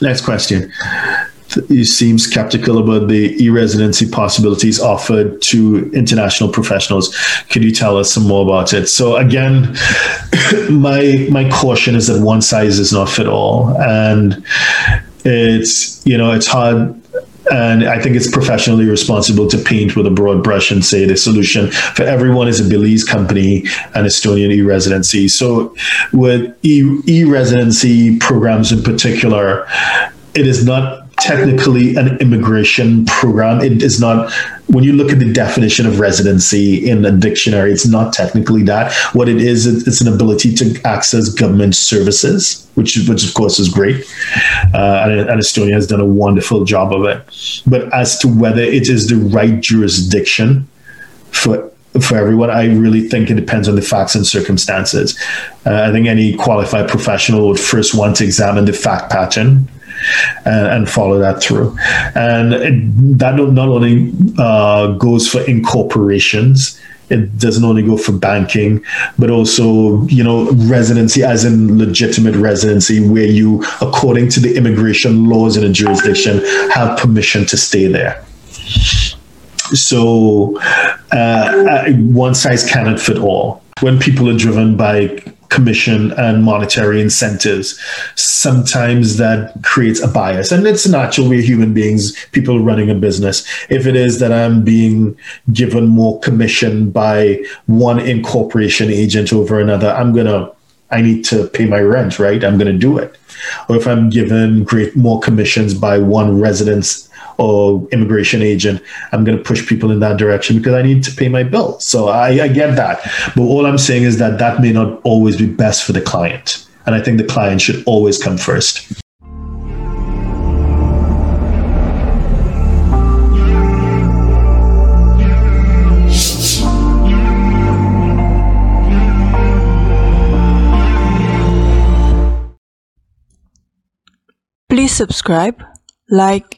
Next question. You seem skeptical about the e-residency possibilities offered to international professionals. Could you tell us some more about it? So again, my my caution is that one size does not fit all, and it's you know it's hard and I think it's professionally responsible to paint with a broad brush and say the solution for everyone is a Belize company and Estonian e-residency. So with e- e-residency programs in particular, it is not technically an immigration program. It is not, when you look at the definition of residency in a dictionary, it's not technically that. What it is, it's an ability to access government services, which, which of course is great. Uh, and, and Estonia has done a wonderful job of it. But as to whether it is the right jurisdiction for for everyone. I really think it depends on the facts and circumstances. Uh, I think any qualified professional would first want to examine the fact pattern and, and follow that through. And it, that not only uh, goes for incorporations, it doesn't only go for banking, but also, you know, residency as in legitimate residency, where you, according to the immigration laws in a jurisdiction, have permission to stay there. So, uh, one size cannot fit all. When people are driven by commission and monetary incentives, sometimes that creates a bias. And it's natural, we're human beings, people running a business. If it is that I'm being given more commission by one incorporation agent over another, I'm going to, I need to pay my rent, right? I'm going to do it. Or if I'm given great more commissions by one residence or immigration agent, I'm going to push people in that direction because I need to pay my bill. So I, I get that. But all I'm saying is that that may not always be best for the client. And I think the client should always come first. Please subscribe, like,